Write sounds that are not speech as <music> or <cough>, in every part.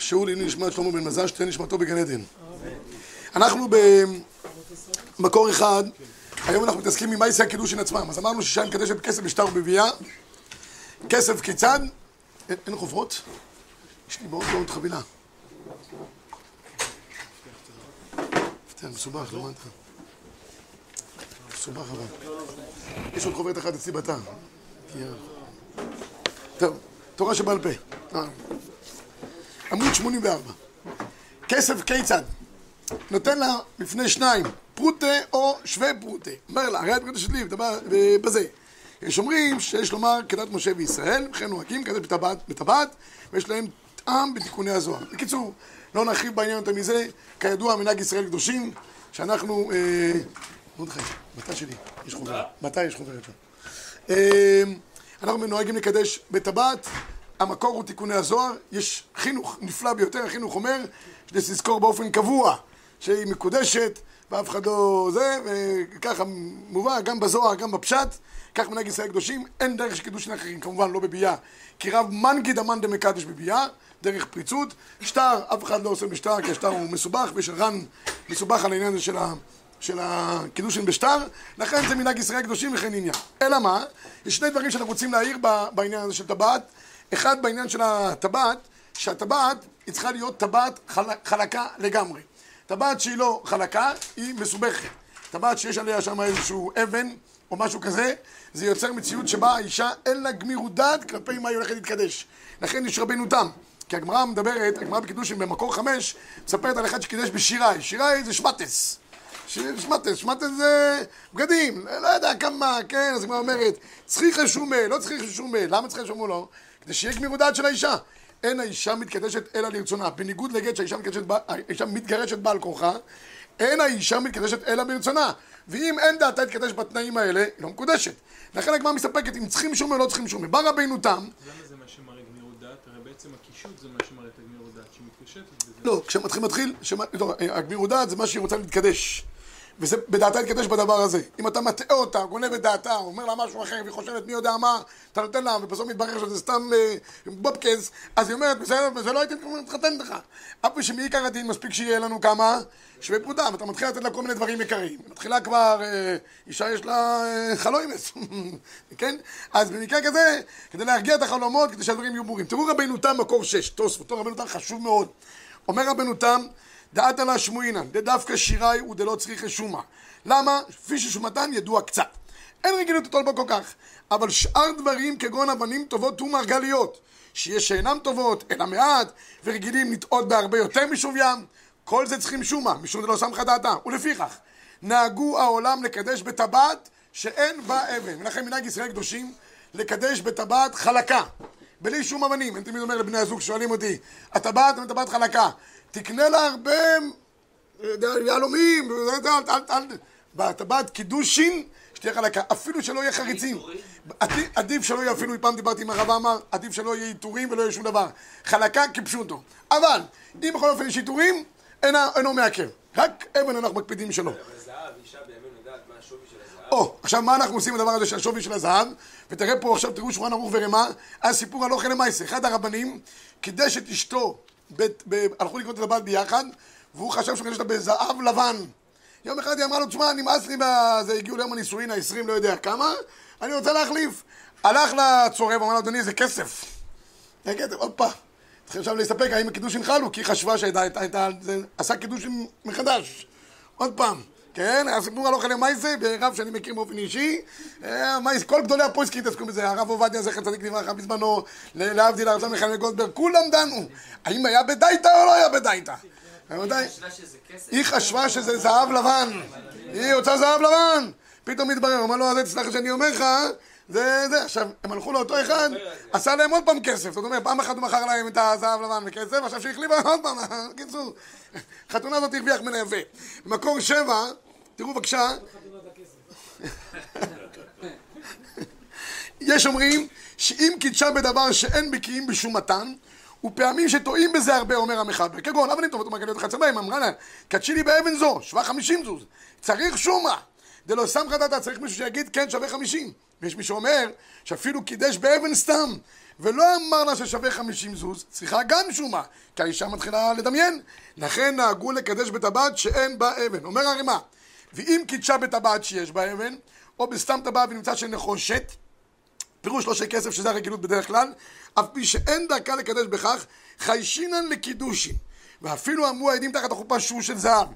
השיעור לעניין נשמת שלמה בן מזל, שתהיה נשמתו בגן עדן. אנחנו במקור אחד, היום אנחנו מתעסקים עם מייסי הקידושין עצמם. אז אמרנו שאישה מקדשת כסף בשטר ובביאה. כסף כיצד? אין, חוברות? יש לי מאוד מאוד חבילה. מסובך, לא מנטה. מסובך אבל. יש עוד חוברת אחת אצלי בתא. טוב, תורה שבעל פה. אה. עמוד 84. כסף כיצד? נותן לה לפני שניים, פרוטה או שווה פרוטה. אומר לה, הרי את מקדשת לי בזה. יש אומרים שיש לומר כדת משה וישראל, וכן נוהגים כדת בטבעת, ויש להם טעם בתיקוני הזוהר. בקיצור, לא נרחיב בעניין יותר מזה, כידוע מנהג ישראל קדושים, שאנחנו... אה, מרדכי, בתא שלי, יש חוברת. בתא יש חוברת. אה, אנחנו נוהגים לקדש בטבעת, המקור הוא תיקוני הזוהר, יש חינוך נפלא ביותר, החינוך אומר שצריך לזכור באופן קבוע שהיא מקודשת ואף אחד לא זה, וככה מובא גם בזוהר, גם בפשט, כך מנהג ישראל קדושים, אין דרך של קידושין אחרים, כמובן לא בביאה, כי רב מנגיד אמן דמקדש בביאה, דרך פריצות, שטר, אף אחד לא עושה בשטר, כי השטר הוא מסובך, ויש רן מסובך על העניין הזה של ה... של הקידושין בשטר, לכן זה מנהג ישראל קדושים וכן עניין. אלא מה? יש שני דברים שאנחנו רוצים להעיר בעניין הזה של טבעת. אחד בעניין של הטבעת, שהטבעת היא צריכה להיות טבעת חל... חלקה לגמרי. טבעת שהיא לא חלקה, היא מסובכת. טבעת שיש עליה שם איזשהו אבן או משהו כזה, זה יוצר מציאות שבה האישה אין לה גמירות דעת כלפי מה היא הולכת להתקדש. לכן יש רבנו תם. כי הגמרא מדברת, הגמרא בקידושים במקור חמש, מספרת על אחד שקידש בשיראי. שיראי זה שמטס. שמטס, שמטס זה בגדים, לא יודע כמה, כן, אז הגמרא אומרת, צריכה שומה, לא צריכה שומה, למה צריכה שומה לא? כדי שיהיה גמירות דעת של האישה. אין האישה מתקדשת אלא לרצונה. בניגוד לגט שהאישה מתקדשת, האישה מתגרשת בעל כורחה, אין האישה מתקדשת אלא ברצונה. ואם אין דעתה להתקדש בתנאים האלה, היא לא מקודשת. לכן הגמרא מסתפקת אם צריכים שום או לא צריכים שום. בא רבינו תם... למה זה מה שמראה גמירות דעת? הרי בעצם הקישוט זה מה שמראה את הגמירות דעת, שהיא מתקשטת בזה. לא, כשמתחיל מתחיל, לא, הגמירות דעת זה מה שהיא רוצה להתקדש. וזה בדעתה להתקדש בדבר הזה. אם אתה מטעה אותה, גונב את דעתה, אומר לה משהו אחר, והיא חושבת מי יודע מה, אתה נותן לה, ובסוף מתברר שזה סתם אה, בובקז, אז היא אומרת, בסדר, וזה לא הייתי מתחתן לך. אף פי שמעיקר הדין מספיק שיהיה לנו כמה שווה פרוטה, ואתה מתחיל לתת לה כל מיני דברים יקרים. מתחילה כבר, אה, אישה יש לה אה, חלוימס, <laughs> כן? אז במקרה כזה, כדי להרגיע את החלומות, כדי שהדברים יהיו ברורים. תראו רבינו תם מקור 6, תוספות, רבינו תם חשוב מאוד. אומר רבנו תם, דעתא לה שמועינן, דדווקא שיראי ודלא צריכי שומה. למה? כפי ששומתן ידוע קצת. אין רגילות לטול בו כל כך. אבל שאר דברים כגון אבנים טובות ומרגליות, שיש שאינן טובות, אלא מעט, ורגילים לטעות בהרבה יותר משוויים, כל זה צריכים שומה, משום דלא סמכה דעתה. ולפיכך, נהגו העולם לקדש בטבעת שאין בה אבן. ולכן מנהג ישראל קדושים לקדש בטבעת חלקה. בלי שום אבנים. אני תמיד אומר לבני הזוג שואלים אותי, הטבעת היא טבעת חלקה. תקנה לה הרבה יהלומים, בטבעת קידושין, שתהיה חלקה, אפילו שלא יהיה חריצים. עדיף שלא יהיה, אפילו פעם דיברתי עם הרב אמר, עדיף שלא יהיה עיטורים ולא יהיה שום דבר. חלקה כפשוטו. אבל, אם בכל אופן יש עיטורים, אינו מעכב. רק אבן אנחנו מקפידים שלא. או, עכשיו מה אנחנו עושים בדבר הזה של השווי של הזהב? ותראה פה עכשיו, תראו שולחן ערוך ורמה, היה סיפור על אוכל למעשה. אחד הרבנים קידש את אשתו הלכו לקנות את הבת ביחד, והוא חשב שהוא קדש אותה בזהב לבן. יום אחד היא אמרה לו, תשמע, נמאס לי בזה, הגיעו ליום הנישואין ה-20, לא יודע כמה, אני רוצה להחליף. הלך לצורב, אמר לו, אדוני, זה כסף. זה כסף, פעם. צריך עכשיו להסתפק האם הקידושין חלו, כי היא חשבה שהייתה, עשה קידושין מחדש. עוד פעם. כן, הסיפור על אוכל מייסה, ברב שאני מכיר באופן אישי, אה, כל גדולי הפויסקים התעסקו בזה, הרב עובדיה זכר צדיק לברכה בזמנו, להבדיל הרב מיכאל גולדברג, כולם דנו, האם היה בדייתא או לא היה בדייתא? היא חשבה שזה זהב לבן, היא רוצה זהב לבן, פתאום מתברר, אמר לו, אז תסלח שאני אומר לך, זה זה, עכשיו, הם הלכו לאותו אחד, עשה להם עוד פעם כסף, זאת אומרת, פעם אחת הוא מכר להם את הזהב לבן וכסף, עכשיו שהחליפה עוד פעם, <laughs> קיצור, חתונה הזאת הרוויח יפה. במקור שבע, תראו בבקשה, יש אומרים שאם קידשה בדבר שאין בקיאים בשום מתן, ופעמים שטועים בזה הרבה, אומר המחבר. כגון, אבנים טובות ומרגליות חצביים, אמרה להם, קדשי לי באבן זו, שווה חמישים זוז. צריך שומה. דלא סמכא דתא, צריך מישהו שיגיד, כן, שווה חמישים. ויש מי שאומר שאפילו קידש באבן סתם, ולא אמר לה ששווה חמישים זוז, צריכה גם שומה, כי האישה מתחילה לדמיין. לכן נהגו לקדש בטבעת שאין בה אבן. אומר הרימה, ואם קידשה בטבעת שיש בה אבן, או בסתם טבעת ונמצא שנחושת, פירוש לא של כסף שזה הרגילות בדרך כלל, אף פי שאין דרכה לקדש בכך, חיישינן לקידושין. ואפילו אמרו העדים תחת החופה שהוא של זהב,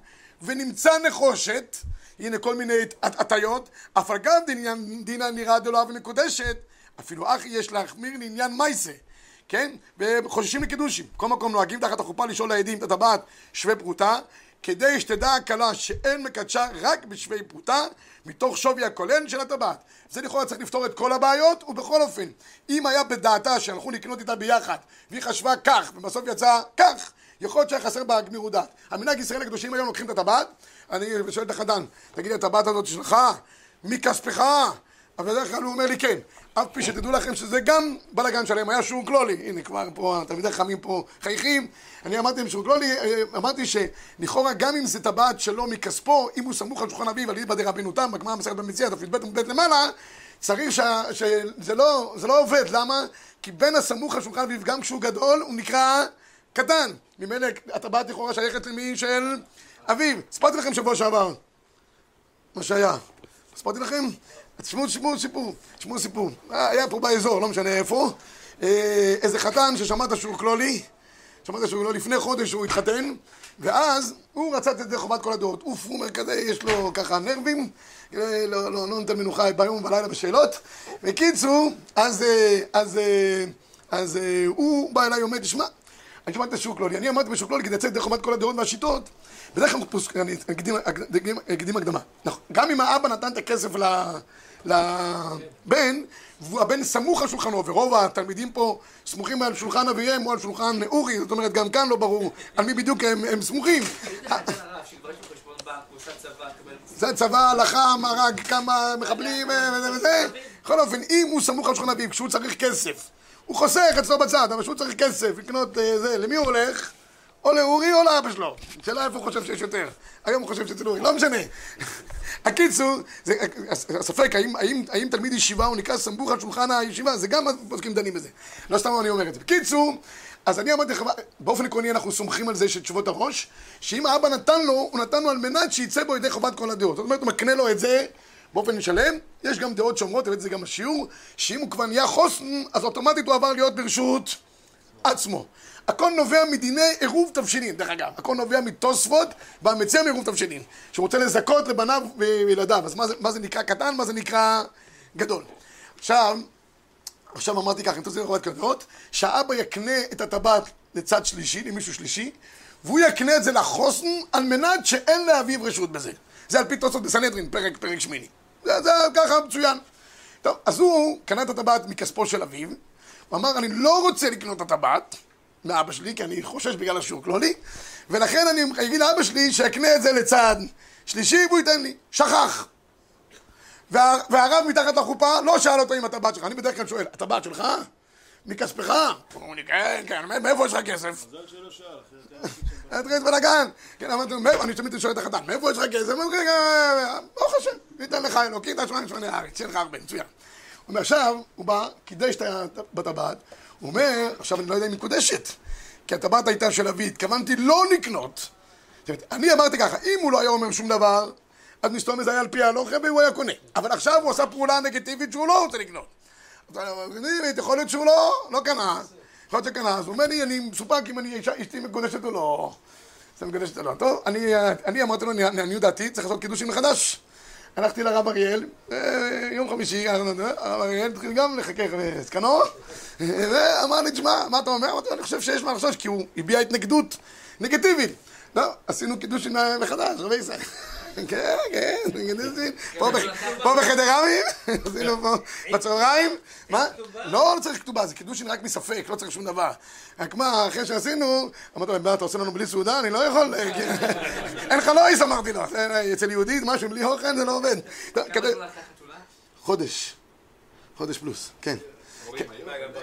ונמצא נחושת, הנה כל מיני הטיות, אף על גב דינא נראה דלא אבי מקודשת, אפילו אחי יש להחמיר לעניין מייסה, כן? וחוששים לקידושים. כל מקום נוהגים תחת החופה לשאול העדים את הטבעת שווה פרוטה, כדי שתדע הכלה שאין מקדשה רק בשווה פרוטה, מתוך שווי הכולל של הטבעת. זה לכאורה צריך לפתור את כל הבעיות, ובכל אופן, אם היה בדעתה שהלכו לקנות איתה ביחד, והיא חשבה כך, ובסוף יצא כך, יכול להיות שהיה חסר בה גמירות דעת. המנהג ישראל הקדושים היום לוקחים את הטבעת, אני שואל את החתן, תגיד לי, הטבעת הזאת שלך? מכספך? אבל בדרך כלל הוא אומר לי כן. אף פי שתדעו לכם שזה גם בלאגן שלהם, היה שור כלולי. הנה כבר פה, התלמידי חכמים פה חייכים. אני אמרתי להם שור כלולי, אה, אמרתי שלכאורה גם אם זה טבעת שלו מכספו, אם הוא סמוך על שולחן אביו, על איבא דרבנו תם, בגמרא מסכת במציאה, דף י"ב וב' למעלה, צריך שזה לא, לא עובד. למה? כי בין הסמוך על שולחן אביו, גם כשהוא גדול, הוא נקרא קטן. ממילא הטבעת לכאורה שייכת למי של אביו. סיפרתי לכם שבוע שעבר מה שהיה. סיפרתי לכם? תשמעו, סיפור, תשמעו סיפור. היה פה באזור, לא משנה איפה, אה, איזה חתן ששמעת שהוא כלולי, שמעת שהוא לא לפני חודש הוא התחתן, ואז הוא רצה לתת חובת כל הדעות. אוף, הוא אומר כזה, יש לו ככה נרבים, אה, לא, לא, לא נותן מנוחה ביום ובלילה בשאלות. בקיצור, אז, אה, אז, אז, אז הוא בא אליי ואומר, תשמע, אני שמעתי בשוק לולי, אני אמרתי בשוק לולי כדי לצאת דרך חומת כל הדעות והשיטות, בדרך כלל אני אקדים הקדמה. נכון, גם אם האבא נתן את הכסף לבן, והבן סמוך על שולחנו, ורוב התלמידים פה סמוכים על שולחן אביהם או על שולחן אורי, זאת אומרת גם כאן לא ברור על מי בדיוק הם סמוכים. זה צבא, הלכה, מרג כמה מחבלים וזה וזה. בכל אופן, אם הוא סמוך על שולחן אביו כשהוא צריך כסף הוא חוסך אצלו בצד, אבל שהוא צריך כסף לקנות אה, זה, למי הוא הולך? או לאורי או לאבא שלו. שאלה איפה הוא חושב שיש יותר. היום הוא חושב שאצל אורי, לא משנה. <laughs> הקיצור, זה, הספק, האם, האם, האם תלמיד ישיבה הוא נקרא סמוך על שולחן הישיבה, זה גם פוסקים דנים בזה. לא סתם אני אומר את זה. בקיצור, אז אני אמרתי לך, באופן עקרוני אנחנו סומכים על זה של תשובות הראש, שאם האבא נתן לו, הוא נתן לו על מנת שיצא בו ידי חובת כל הדעות. זאת אומרת, הוא מקנה לו את זה באופן שלם, יש גם דעות שאומרות, הבאתי את זה גם בשיעור, שאם הוא כבר נהיה חוסן, אז אוטומטית הוא עבר להיות ברשות עצמו. הכל נובע מדיני עירוב תבשילין, דרך אגב. הכל נובע מתוספות והמציע מעירוב תבשילין. שהוא רוצה לזכות לבניו וילדיו. אז מה זה, מה זה נקרא קטן, מה זה נקרא גדול. עכשיו, עכשיו אמרתי ככה, אם אתה רוצה לראות כזאת, שהאבא יקנה את הטבעת לצד שלישי, למישהו שלישי, והוא יקנה את זה לחוסן על מנת שאין לאביו רשות בזה. זה על פי תוצאות בסנהדרין, פרק, פרק שמיני. זה, זה ככה מצוין. טוב, אז הוא קנה את הטבעת מכספו של אביו, הוא אמר, אני לא רוצה לקנות את הטבעת מאבא שלי, כי אני חושש בגלל השוק, לא לי, ולכן אני אגיד לאבא שלי שיקנה את זה לצד שלישי והוא ייתן לי. שכח. וה, והרב מתחת לחופה לא שאל אותו אם הטבעת שלך, אני בדרך כלל שואל, הטבעת שלך? מכספך? אומר לי, כן, כן, מאיפה יש לך כסף? מזל שלא שאל, התחיל <laughs> בלאגן. כן, אמרתי, אני תמיד שואל את החתן, מאיפה יש לך כסף? הוא אומר, לא חושב, ניתן לך אלוקים, תשמע שמונה הארץ, שיהיה לך הרבה, מצוין. הוא אומר, עכשיו, הוא בא, קידש בטבעת, הוא אומר, עכשיו אני לא יודע אם היא מקודשת, כי הטבעת הייתה של אבי, התכוונתי לא לקנות. אני אמרתי ככה, אם הוא לא היה אומר שום דבר, אז מסתום זה היה על פי ההלוכה והוא היה קונה. אבל עכשיו הוא עשה פעולה נגטיבית שהוא לא רוצה לקנות. יכול להיות שהוא לא, לא קנה. יכול להיות אז הוא אומר לי, אני מסופק אם אני אשתי מקודשת או לא. זה מקודשת או לא. טוב, אני, אמרתי לו, לעניות דעתי, צריך לעשות קידושים מחדש. הלכתי לרב אריאל, אה, יום חמישי, הרב אריאל התחיל גם לחכך בזקנו, ואמר לי, תשמע, מה אתה אומר? אמרתי לו, אני חושב שיש מה לחשוש, כי הוא הביע התנגדות נגטיבית. לא, עשינו קידושים מחדש, רבי ישראל. כן, כן, פה בחדר עמים, עשינו פה בצהריים, מה? לא, לא צריך כתובה, זה קידושין רק מספק, לא צריך שום דבר. רק מה, אחרי שעשינו, אמרתי לו, מה, אתה עושה לנו בלי סעודה? אני לא יכול, אין לך לואיס, אמרתי לו. אצל יהודית, משהו בלי אוכל זה לא עובד. חודש, חודש פלוס, כן.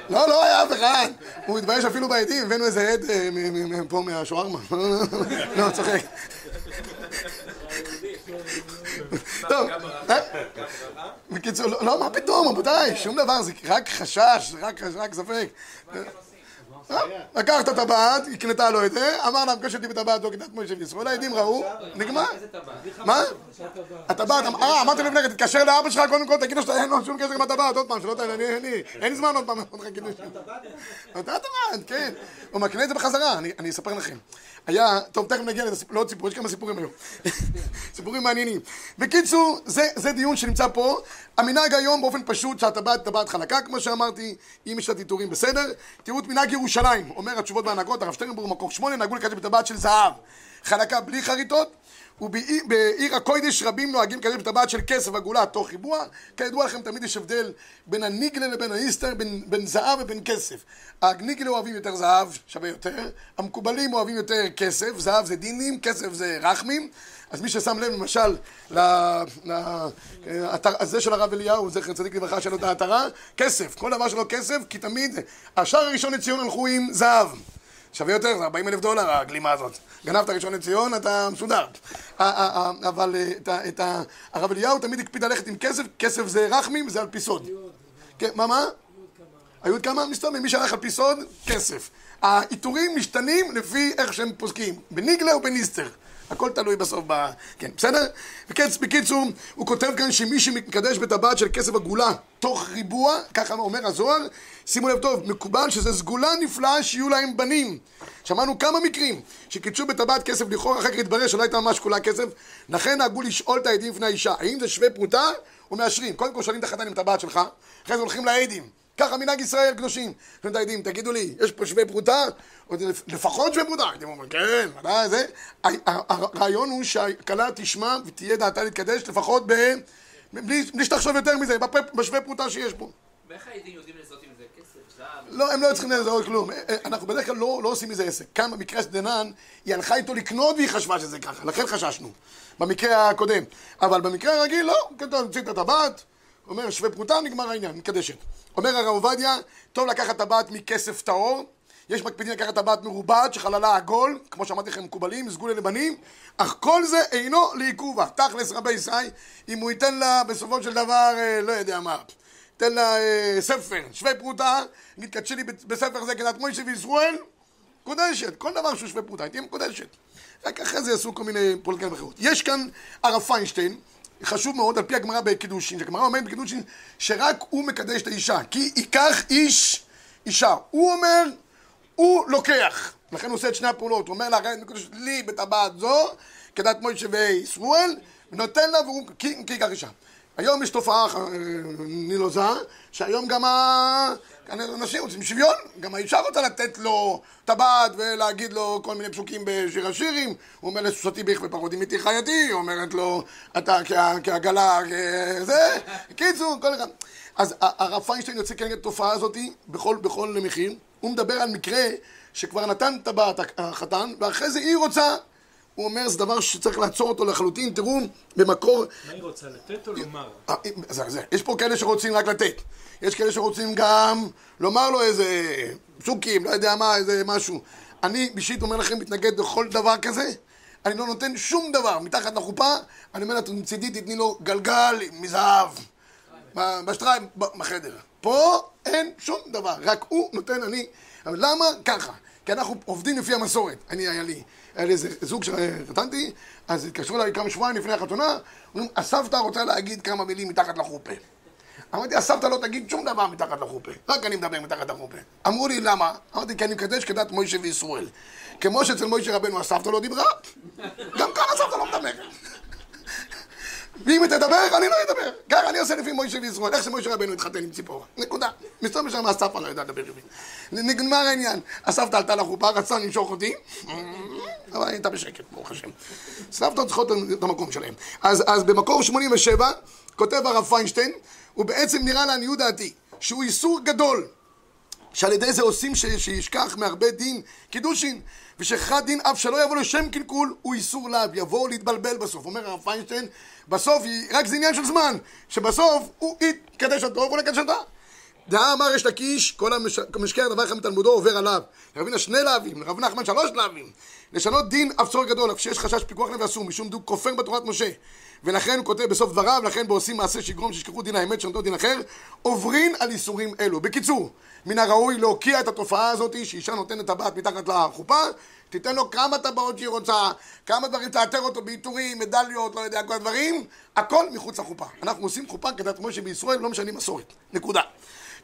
לא, לא היה אף אחד. הוא מתבייש אפילו בעדים, הבאנו איזה עד פה מהשווארמה. לא, צוחק. טוב, אה? בקיצור, לא, לא, מה פתאום, רבותיי, שום דבר, זה רק חשש, זה רק רק ספק. לקח את הטבעת, הקנתה לו את זה, אמר לה, אותי בטבעת, לא קנאת משה וישראל, העדים ראו, נגמר. מה? הטבעת, אה, אמרתי לפני כן, תתקשר לאבא שלך, קודם כל תגיד לו שאין לו שום קשר עם הטבעת, עוד פעם, שלא אני, אין זמן עוד פעם, עוד לך קידוש. אותה טבעת, כן. הוא מקנה את זה בחזרה, אני אספר לכם. היה, טוב, תכף נגיע לעוד סיפור, יש כמה סיפורים היום. <laughs> סיפורים מעניינים. בקיצור, זה, דיון שנמצא פה. המנהג היום באופן פשוט שהטבעת טבעת חלקה, כמו שאמרתי, אם יש לה טיטורים בסדר. תראו את מנהג ירושלים, אומר התשובות וההנהגות, הרב שטרנבורג מקור שמונה, נהגו לקדש בטבעת של זהב. חלקה בלי חריטות. ובעיר הקוידש רבים נוהגים לקדש בטבעת של כסף עגולה תוך ריבוע. כידוע לכם, תמיד יש הבדל בין הניגלה לבין האיסטר, בין, בין זהב ובין כסף. הניגלה אוהבים יותר זהב, שווה יותר. המקובלים אוהבים יותר כסף, זהב זה דינים, כסף זה רחמים. אז מי ששם לב למשל לאתר הזה של הרב אליהו, זכר צדיק לברכה, שלו את העטרה, כסף, כל דבר שלו כסף, כי תמיד השער הראשון לציון הלכו עם זהב. שווה יותר, זה 40 אלף דולר הגלימה הזאת. גנבת ראשון לציון, אתה מסודר. אבל אה, את הרב אליהו תמיד הקפיד ללכת עם כסף, כסף זה רחמים, זה על פי סוד. כן, מה, מה? היו כמה מסתובבים, מי שהלך על פי סוד, כסף. העיטורים משתנים לפי איך שהם פוסקים, בניגלה או בניסטר. הכל תלוי בסוף ב... כן, בסדר? בקיצ, בקיצור, הוא כותב כאן שמי שמקדש בטבעת של כסף עגולה תוך ריבוע, ככה אומר הזוהר, שימו לב טוב, מקובל שזה סגולה נפלאה שיהיו להם בנים. שמענו כמה מקרים שקידשו בטבעת כסף לכאורה, אחר כך התברר שלא הייתה ממש כולה כסף, לכן נהגו לשאול את העדים לפני האישה, האם זה שווה פרוטה או מאשרים? קודם כל שואלים את החתן עם טבעת שלך, אחרי זה הולכים לעדים. ככה מנהג ישראל קדושים. שואלים את העדים, תגידו לי, יש פה שווה פרוטה? לפחות שווה פרוטה. הייתם אומרים, כן, ודאי, זה. הרעיון הוא שהכלה תשמע ותהיה דעתה להתקדש לפחות ב... בלי שתחשוב יותר מזה, בשווה פרוטה שיש פה. ואיך העדים יודעים לזהות אם זה כסף, זהב? לא, הם לא צריכים לזהות כלום. אה, אה, אנחנו בדרך כלל לא, לא עושים מזה עסק. כאן במקרה של דנן, היא הלכה איתו לקנות והיא חשבה שזה ככה, לכן חששנו. במקרה הקודם. אבל במקרה הרגיל, לא, כתוב, נמציא את הטבעת, אומר שווה פרוטה, נגמר העניין, מקדשת. אומר הרב עובדיה, טוב לקחת טבעת מכסף טהור, יש מקפידים לקחת טבעת מרובעת שחללה עגול, כמו שאמרתי לכם, מקובלים, סגולי לבנים, אך כל זה אינו לעיכובה. תכלס רבי ישראל, אם הוא ייתן לה בסופו של דבר, אה, לא יודע מה, ייתן לה אה, ספר, שווה פרוטה, נגיד קדשי לי בספר זה כדת מוישה וישראל, מקודשת, כל דבר שהוא שווה פרוטה, תהיה מקודשת. רק אחרי זה יעשו כל מיני פוליטיקאים אחרות. יש כאן הרב פיינשטיין, חשוב מאוד, על פי הגמרא בקידושין, הגמרא אומרת בקידושין שרק הוא מקדש את האישה, כי ייקח איש אישה. הוא אומר, הוא לוקח. לכן הוא עושה את שני הפעולות. הוא אומר לה, הרי מקודש לי בטבעת זו, כדת מוישה וישראל, ונותן לה והוא, כי ייקח אישה. היום יש תופעה נלוזה, שהיום גם אנשים רוצים שוויון, גם האישה רוצה לתת לו טבעת ולהגיד לו כל מיני פסוקים בשיר השירים, הוא אומר לסוסתי ביך ופרודים איתי חייתי, אומרת לו אתה כעגלה, זה, קיצור, כל אחד. אז הרב פיינשטיין יוצא כנגד התופעה הזאת בכל, בכל מחיר, הוא מדבר על מקרה שכבר נתן טבעת החתן, ואחרי זה היא רוצה הוא אומר, זה דבר שצריך לעצור אותו לחלוטין, תראו, במקור... מה היא רוצה, לתת או לומר? אה, זה, זה. יש פה כאלה שרוצים רק לתת. יש כאלה שרוצים גם לומר לו איזה פסוקים, לא יודע מה, איזה משהו. אני אישית אומר לכם, מתנגד לכל דבר כזה. אני לא נותן שום דבר מתחת לחופה, אני אומר לה, מצידי תתני לו גלגל מזהב. בשטריים, בחדר. פה אין שום דבר, רק הוא נותן, אני... אבל למה? ככה. כי אנחנו עובדים לפי המסורת. אני, היה לי... היה לי איזה זוג שחתנתי, אז התקשרו אליי כמה שבועיים לפני החתונה, אומרים, הסבתא רוצה להגיד כמה מילים מתחת לחופה. אמרתי, הסבתא לא תגיד שום דבר מתחת לחופה, רק אני מדבר מתחת לחופה. אמרו לי, למה? אמרתי, כי אני מקדש כדת מוישה וישראל. כמו שאצל מוישה רבנו הסבתא לא דיברה, גם כאן הסבתא לא מדברת. ואם היא תדבר, אני לא אדבר. ככה אני עושה לפי מוישה וישראל. איך שמוישה רבנו התחתן עם ציפורה. נקודה. מסתובב שם הסבתא לא יודעת לדבר איתי. נגמר העניין. הסבתא עלתה לחופה, רצה למשוך אותי, אבל הייתה בשקט, ברוך השם. סבתות צריכות את המקום שלהם. אז במקור 87, כותב הרב פיינשטיין, הוא בעצם נראה לעניות דעתי, שהוא איסור גדול. שעל ידי זה עושים ש... שישכח מהרבה דין קידושין, ושכחת דין אף שלא יבוא לשם קלקול, הוא איסור לאו, יבוא להתבלבל בסוף. אומר הרב פיינשטיין, בסוף, רק זה עניין של זמן, שבסוף הוא יתקדש הטוב, הוא נקדש אותה. דעה אמר יש לקיש, כל המשקר דבר אחד מתלמודו עובר עליו. לרבינה שני להבים, לרב נחמן שלוש להבים. לשנות דין אף צורך גדול, אף שיש חשש פיקוח נפש אסור, משום דו כופר בתורת משה. ולכן הוא כותב בסוף דבריו, לכן בעושים מעשה שיגרום שישכחו דין האמת שנותנות דין אחר, עוברין על איסורים אלו. בקיצור, מן הראוי להוקיע את התופעה הזאת שאישה נותנת טבעת מתחת לחופה, תיתן לו כמה טבעות שהיא רוצה, כמה דברים, תאתר אותו בעיטורים, מדליות, לא יודע, כל הדברים, הכל מחוץ לחופה. אנחנו עושים חופה כדת משה בישראל, לא משנים מסורת. נקודה.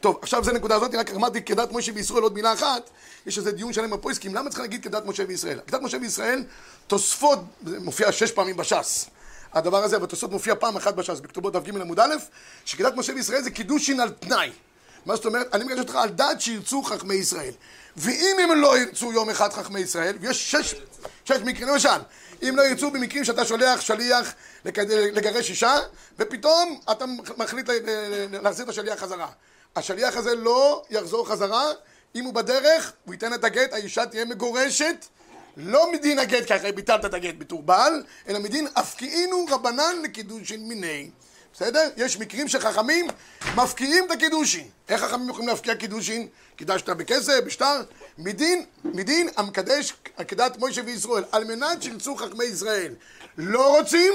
טוב, עכשיו זה נקודה הזאת, רק אמרתי כדת משה בישראל עוד מילה אחת, יש איזה דיון שלם בפויסקים, למה צריך להגיד כדת משה בישראל? כדת משה בישראל, תוספות, זה מופיע שש פעמים בש"ס. הדבר הזה, בתוספות מופיע פעם אחת בש"ס, בכתובות דף ג' עמוד א', שכדת משה בישראל זה קידושין על תנאי. מה זאת אומרת? אני מגרש אותך על דעת שירצו חכמי ישראל. ואם הם לא ירצו יום אחד חכמי ישראל, ויש שש, שש מקרים, למשל, אם לא ירצו במקרים שאתה שולח שליח לגרש אישה, ופתאום אתה מחליט להחזיר את השליח חזרה. השליח הזה לא יחזור חזרה, אם הוא בדרך, הוא ייתן את הגט, האישה תהיה מגורשת, לא מדין הגט, ככה ביטלת את הגט בתור בעל, אלא מדין הפקיעינו רבנן לקידושין מיני. בסדר? יש מקרים שחכמים מפקיעים את הקידושין. איך חכמים יכולים להפקיע קידושין? קידשת בכסף, בשטר? מדין, מדין המקדש עקדת מוישה וישראל, על מנת שירצו חכמי ישראל. לא רוצים,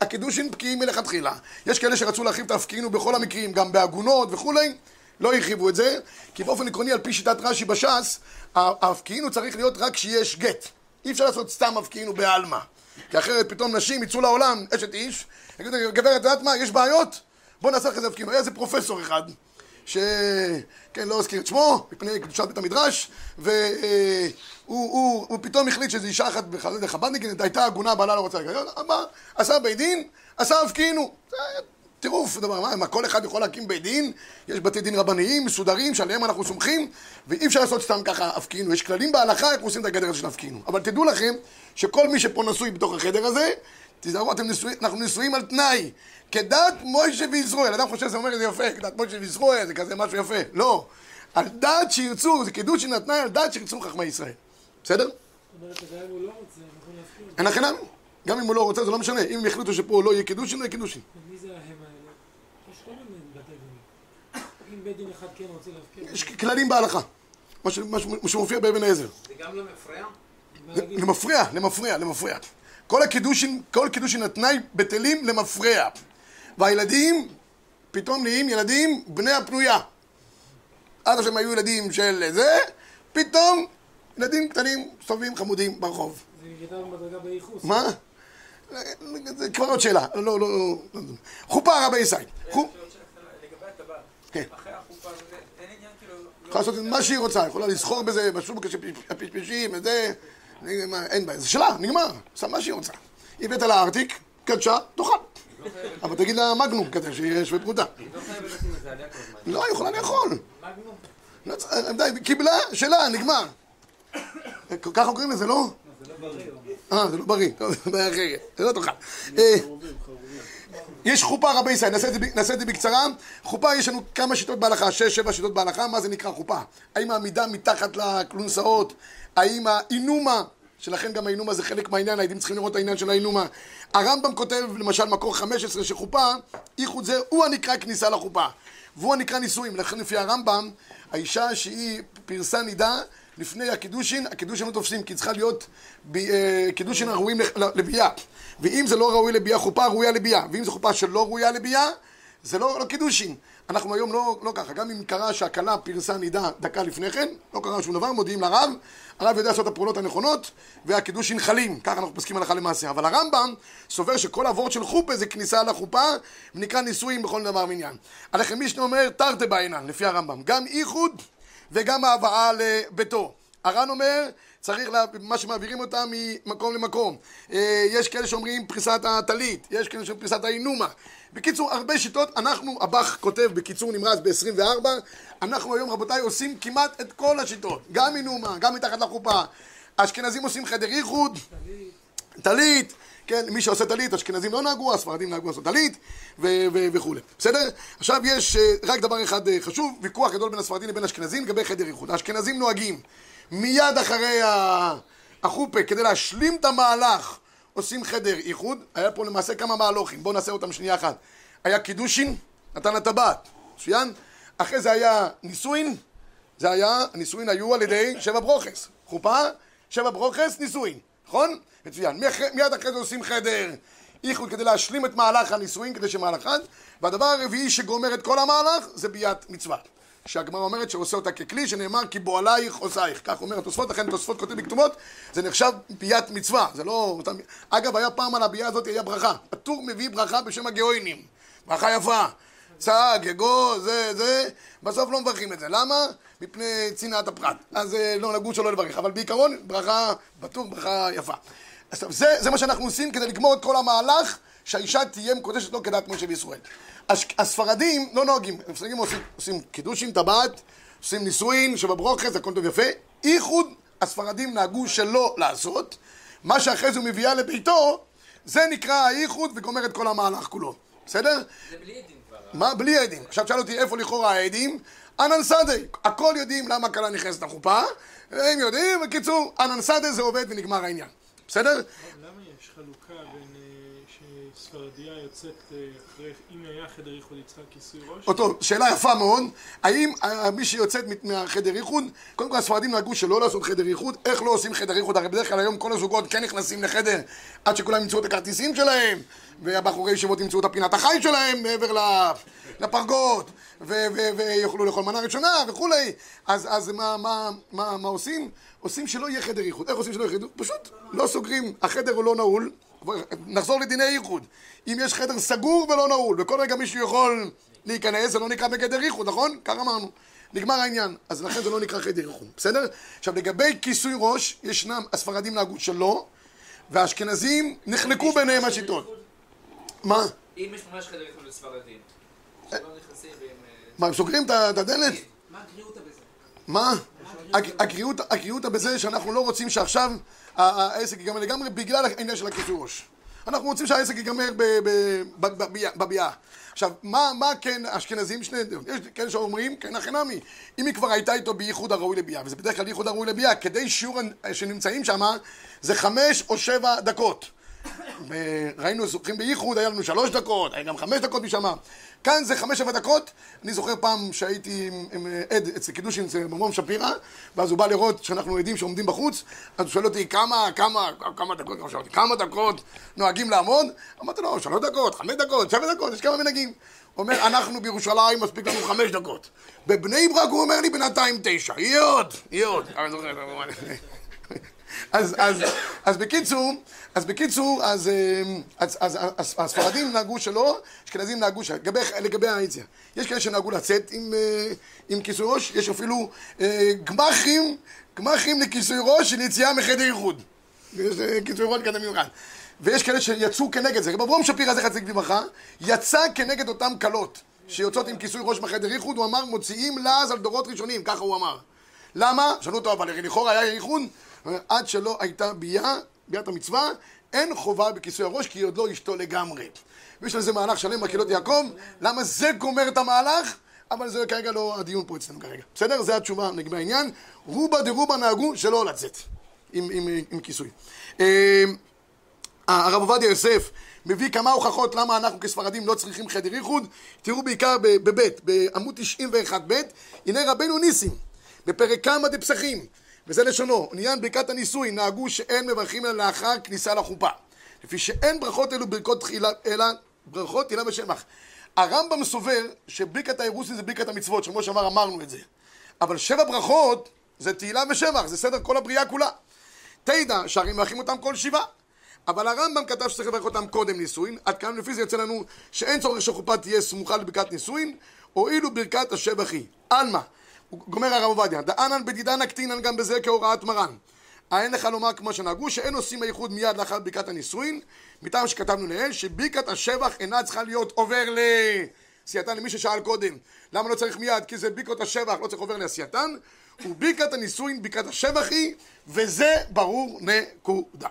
הקידושין פקיעים מלכתחילה. יש כאלה שרצו להרחיב את ההפקיעינו בכל המקרים, גם בעגונות וכולי. לא הרחיבו את זה, כי באופן עקרוני, על פי שיטת רש"י בש"ס, ההפקיעינו צריך להיות רק כשיש גט. אי אפשר לעשות סתם הפקיעינו בעלמא. כי אחרת פתאום נשים יצאו לעולם, אשת איש, יגידו, גברת, את יודעת מה, יש בעיות? בוא נעשה לך איזה הפקיעינו. היה איזה פרופסור אחד, ש... כן, לא אזכיר את שמו, מפני קדושת בית המדרש, והוא הוא, הוא פתאום החליט שזו אישה אחת בחב"דניקית, הייתה עגונה, בעלה לא רוצה לגרש, עשה בית דין, עשה הפקיעינו. טירוף, דבר, מה, מה, כל אחד יכול להקים בית דין, יש בתי דין רבניים, מסודרים, שעליהם אנחנו סומכים, ואי אפשר לעשות סתם ככה הפקיענו. יש כללים בהלכה איך עושים את הגדר הזה של הפקיענו. אבל תדעו לכם, שכל מי שפה נשוי בתוך החדר הזה, תיזהרו, נשוי, אנחנו נשואים על תנאי, כדת מוישה וישראל. אדם חושב שזה אומר זה יפה, כדת מוישה וישראל, זה כזה משהו יפה. לא. על דת שירצו, זה קידוש התנאי על דת שירצו חכמי ישראל. בסדר? אין לכם גם אם הוא לא רוצה, זה לא משנה. אם יחליטו שפה לא יהיה קידושין, לא יהיה קידושין. מי זה ההם האלה? יש כל מיני בתי דינים. אם בית דין אחד כן רוצה להפקיע... יש כללים בהלכה. מה שמופיע באבן העזר. זה גם לא מפריע? למפריע, למפריע, למפריע. כל הקידושין, כל קידושין התנאי בטלים למפרע. והילדים פתאום נהיים ילדים בני הפנויה. עד עכשיו היו ילדים של זה, פתאום ילדים קטנים, סובבים חמודים ברחוב. זה נקרא במדרגה בייחוס. מה? זה כבר עוד שאלה, לא, לא, לא. חופה רבי ישראל. לגבי הטבעת, כן. אחרי החופה, זה- אין עניין כאילו... לא- יכולה לעשות מה שהיא רוצה, יכולה לסחור בזה, בשוק הפשפשים, וזה, מה, אין בעיה, זה שלה, נגמר, עושה מה שהיא רוצה. היא הבאת לה ארטיק, קדשה, תאכל. אבל תגיד לה מגנום כזה, שיהיה שווה פרוטה. לא זה. לא, היא יכולה לאכול. מגנום? לא צריך- די, קיבלה, שלה, נגמר. ככה קוראים לזה, לא? אה, זה לא בריא, טוב, זה בעיה אחרת, זה לא תאכל. יש חופה רבי ישראל, נעשה את זה נעשה את זה בקצרה. חופה, יש לנו כמה שיטות בהלכה, שש, שבע שיטות בהלכה, מה זה נקרא חופה? האם העמידה מתחת לכלונסאות? האם האינומה, שלכן גם האינומה זה חלק מהעניין, הייתם צריכים לראות את העניין של האינומה. הרמב"ם כותב, למשל, מקור 15, שחופה, ייחוד זה, הוא הנקרא כניסה לחופה. והוא הנקרא נישואים, לכן לפי הרמב"ם, האישה שהיא פרסה נידה, לפני הקידושין, הקידושין לא תופסים, כי צריכה להיות ב- אה, קידושין הראויים לח- לביאה. ואם זה לא ראוי לביאה, חופה ראויה לביאה. ואם זו חופה שלא ראויה לביאה, זה לא, לא קידושין. אנחנו היום לא, לא ככה, גם אם קרה שהכלה פרסה נידה דקה לפני כן, לא קרה שום דבר, מודיעים לרב, הרב יודע לעשות את הפעולות הנכונות, והקידושין חלים, ככה אנחנו פוסקים הלכה למעשה. אבל הרמב"ם סובר שכל הוורד של חופה זה כניסה לחופה, ונקרא נישואים בכל דבר ועניין. הלכם מישנה אומר, תרתי בעינן, לפי הרמב"ם, גם איחוד וגם ההבאה לביתו. הר"ן אומר, צריך, לה, מה שמעבירים אותם ממקום למקום. אה, יש כאלה שאומרים פריסת הטלית, יש כאלה שאומרים פריסת האינומה. בקיצור, הרבה שיטות, אנחנו, הבח כותב בקיצור נמרץ ב-24, אנחנו היום רבותיי עושים כמעט את כל השיטות, גם אינומה, גם מתחת לחופה. האשכנזים עושים חדר ייחוד, טלית, כן, מי שעושה טלית, אשכנזים לא נהגו, הספרדים נהגו לעשות טלית וכולי. בסדר? עכשיו יש אה, רק דבר אחד אה, חשוב, ויכוח גדול בין הספרדים לבין האשכנזים לגבי חדר איחוד. האשכנזים נוהגים מיד אחרי החופה, כדי להשלים את המהלך, עושים חדר איחוד. היה פה למעשה כמה מהלוכים, בואו נעשה אותם שנייה אחת. היה קידושין, נתן הטבעת, מצוין? אחרי זה היה נישואין, זה היה, הנישואין היו על ידי שבע ברוכס. חופה, שבע ברוכס, נישואין, נכון? מצוין. מי- מיד אחרי זה עושים חדר איחוד כדי להשלים את מהלך הנישואין, כדי שמהלך אחד. והדבר הרביעי שגומר את כל המהלך זה ביאת מצווה. שהגמרא אומרת שעושה אותה ככלי, שנאמר כי בועלייך עושייך. כך אומר התוספות, לכן תוספות כותב בכתובות, זה נחשב ביאת מצווה. זה לא... אגב, היה פעם על הביאה הזאת, היה ברכה. הטור מביא ברכה בשם הגאוינים. ברכה יפה. צעק, יגו, זה, זה, בסוף לא מברכים את זה. למה? מפני צנעת הפרט. אז אה, לא נגעו שלא לברך. אבל בעיקרון, ברכה, בטור, ברכה יפה. עכשיו, זה, זה מה שאנחנו עושים כדי לגמור את כל המהלך, שהאישה תהיה מקודשת לו כדת משה וישראל. הש- הספרדים לא נוהגים, הספרדים עושים, עושים קידושים, טבעת, עושים נישואין, שבברוכס, הכל טוב יפה. איחוד, הספרדים נהגו שלא לעשות. מה שאחרי זה הוא מביאה לביתו, זה נקרא האיחוד וגומר את כל המהלך כולו. בסדר? זה בלי עדים כבר. מה? בלי עדים. עכשיו תשאל אותי איפה לכאורה העדים? אנן סאדה. הכל יודעים למה כלה נכנסת לחופה. הם יודעים, בקיצור, אנן סאדה זה עובד ונגמר העניין. בסדר? למה שספרדיה יוצאת אה, אחרי, אם היה חדר ייחוד יצחק כיסוי ראש? אותו, שאלה יפה מאוד, האם אה, מי שיוצאת מהחדר איחוד, קודם כל הספרדים נהגו שלא לעשות חדר איחוד, איך לא עושים חדר איחוד? הרי בדרך כלל היום כל הזוגות כן נכנסים לחדר עד שכולם ימצאו את הכרטיסים שלהם, והבחורי ישיבות ימצאו את הפינת החי שלהם מעבר לפרגות, ויוכלו לאכול מנה ראשונה וכולי, אז, אז מה, מה, מה, מה עושים? עושים שלא יהיה חדר איחוד. איך עושים שלא יהיה חדר? פשוט לא סוגרים, החדר הוא לא נעול, נחזור לדיני איחוד. אם יש חדר סגור ולא נעול, וכל רגע מישהו יכול להיכנס, זה לא נקרא בגדר איחוד, נכון? כך אמרנו. נגמר העניין. אז לכן זה לא נקרא חדר איחוד, בסדר? עכשיו, לגבי כיסוי ראש, ישנם, הספרדים נהגו שלא, והאשכנזים נחלקו ביניהם השיטות. מה? אם יש ממש חדר ייחוד לספרדים, שלא נכנסים. אה, מה, הם סוגרים את הדלת? מה הגריעותא בזה? מה? הג- הגריעות- הגריעותא בזה שאנחנו לא רוצים שעכשיו העסק ייגמר לגמרי בגלל העניין של הכיסוי ראש. אנחנו רוצים שהעסק ייגמר בביאה-. עכשיו, מה, מה כן אשכנזים? שני, יש כאלה שאומרים, כן הכי נמי. אם היא כבר הייתה איתו בייחוד הראוי לביאה, וזה בדרך כלל ייחוד הראוי לביאה, כדי שיעור שנמצאים שם זה חמש או שבע דקות. ראינו זוכים בייחוד, היה לנו שלוש דקות, היה גם חמש דקות משם. כאן זה חמש שבע דקות. אני זוכר פעם שהייתי עם, עם עד אצל קידושין אצל ממרום שפירא, ואז הוא בא לראות שאנחנו עדים שעומדים בחוץ, אז הוא שואל אותי כמה, כמה, כמה דקות, כמה שעות, כמה דקות נוהגים לעמוד? אמרתי לו, שלוש דקות, חמש דקות, שבע דקות, יש כמה מנהגים. הוא אומר, אנחנו בירושלים, מספיק לנו חמש דקות. בבני ברק הוא אומר לי בינתיים תשע. יהיה עוד, יהיה עוד. אז, אז, אז בקיצור, אז בקיצור, אז, אמ, אז, אז, אז הספרדים נהגו שלא, אשכנזים נהגו שלא. לגבי, לגבי היציאה, יש כאלה שנהגו לצאת עם, אה, עם כיסוי ראש, יש אפילו אה, גמחים, גמחים לכיסוי ראש של יציאה מחדר איחוד. יש אה, כיסוי ראש כזה מיוחד. ויש כאלה שיצאו כנגד זה. רב אברום שפירא, זכר צדיק לברכה, יצא כנגד אותם כלות שיוצאות עם כיסוי ראש בחדר איחוד, הוא אמר, מוציאים לעז על דורות ראשונים, ככה הוא אמר. למה? שאלו אותו, אבל לכאורה היה ייחוד? עד שלא הייתה ביאה, ביאת המצווה, אין חובה בכיסוי הראש, כי היא עוד לא אשתו לגמרי. ויש לזה מהלך שלם בקהילות יעקב, למה זה גומר את המהלך? אבל זה כרגע לא הדיון פה אצלנו כרגע. בסדר? זו התשובה לגבי העניין. רובה דרובה נהגו שלא לצאת עם, עם, עם כיסוי. אה, הרב עובדיה יוסף מביא כמה הוכחות למה אנחנו כספרדים לא צריכים חדר איחוד. תראו בעיקר בבית, בעמוד 91ב, הנה רבנו ניסים, בפרק כמה דפסחים, וזה לשונו, עניין ברכת הנישואי, נהגו שאין מברכים אלא לאחר כניסה לחופה. לפי שאין ברכות אלו ברכות תחילה, אלא ברכות תהילה ושמח. הרמב"ם סובר שברכת האירוסין זה ברכת המצוות, שכמו שאמר אמרנו את זה. אבל שבע ברכות זה תהילה ושבח, זה סדר כל הבריאה כולה. תדע שהרי מברכים אותם כל שבעה. אבל הרמב"ם כתב שצריך לברך אותם קודם נישואין, עד כאן לפי זה יוצא לנו שאין צורך שחופה תהיה סמוכה לברכת נישואין, הואילו ברכת השבח היא. עלמא, גומר הרב עובדיה, דאנן בדידן הקטינן גם בזה כהוראת מרן. אין לך לומר כמו שנהגו, שאין עושים הייחוד מיד לאחר ברכת הנישואין, מטעם שכתבנו לעיל, שברכת השבח אינה צריכה להיות עובר לעשייתן, למי ששאל קודם, למה לא צריך מיד? כי זה ברכות השבח, לא צריך עובר לעשייתן, וברכת הנישואין, ברכת השבח היא, וזה ברור נקודה.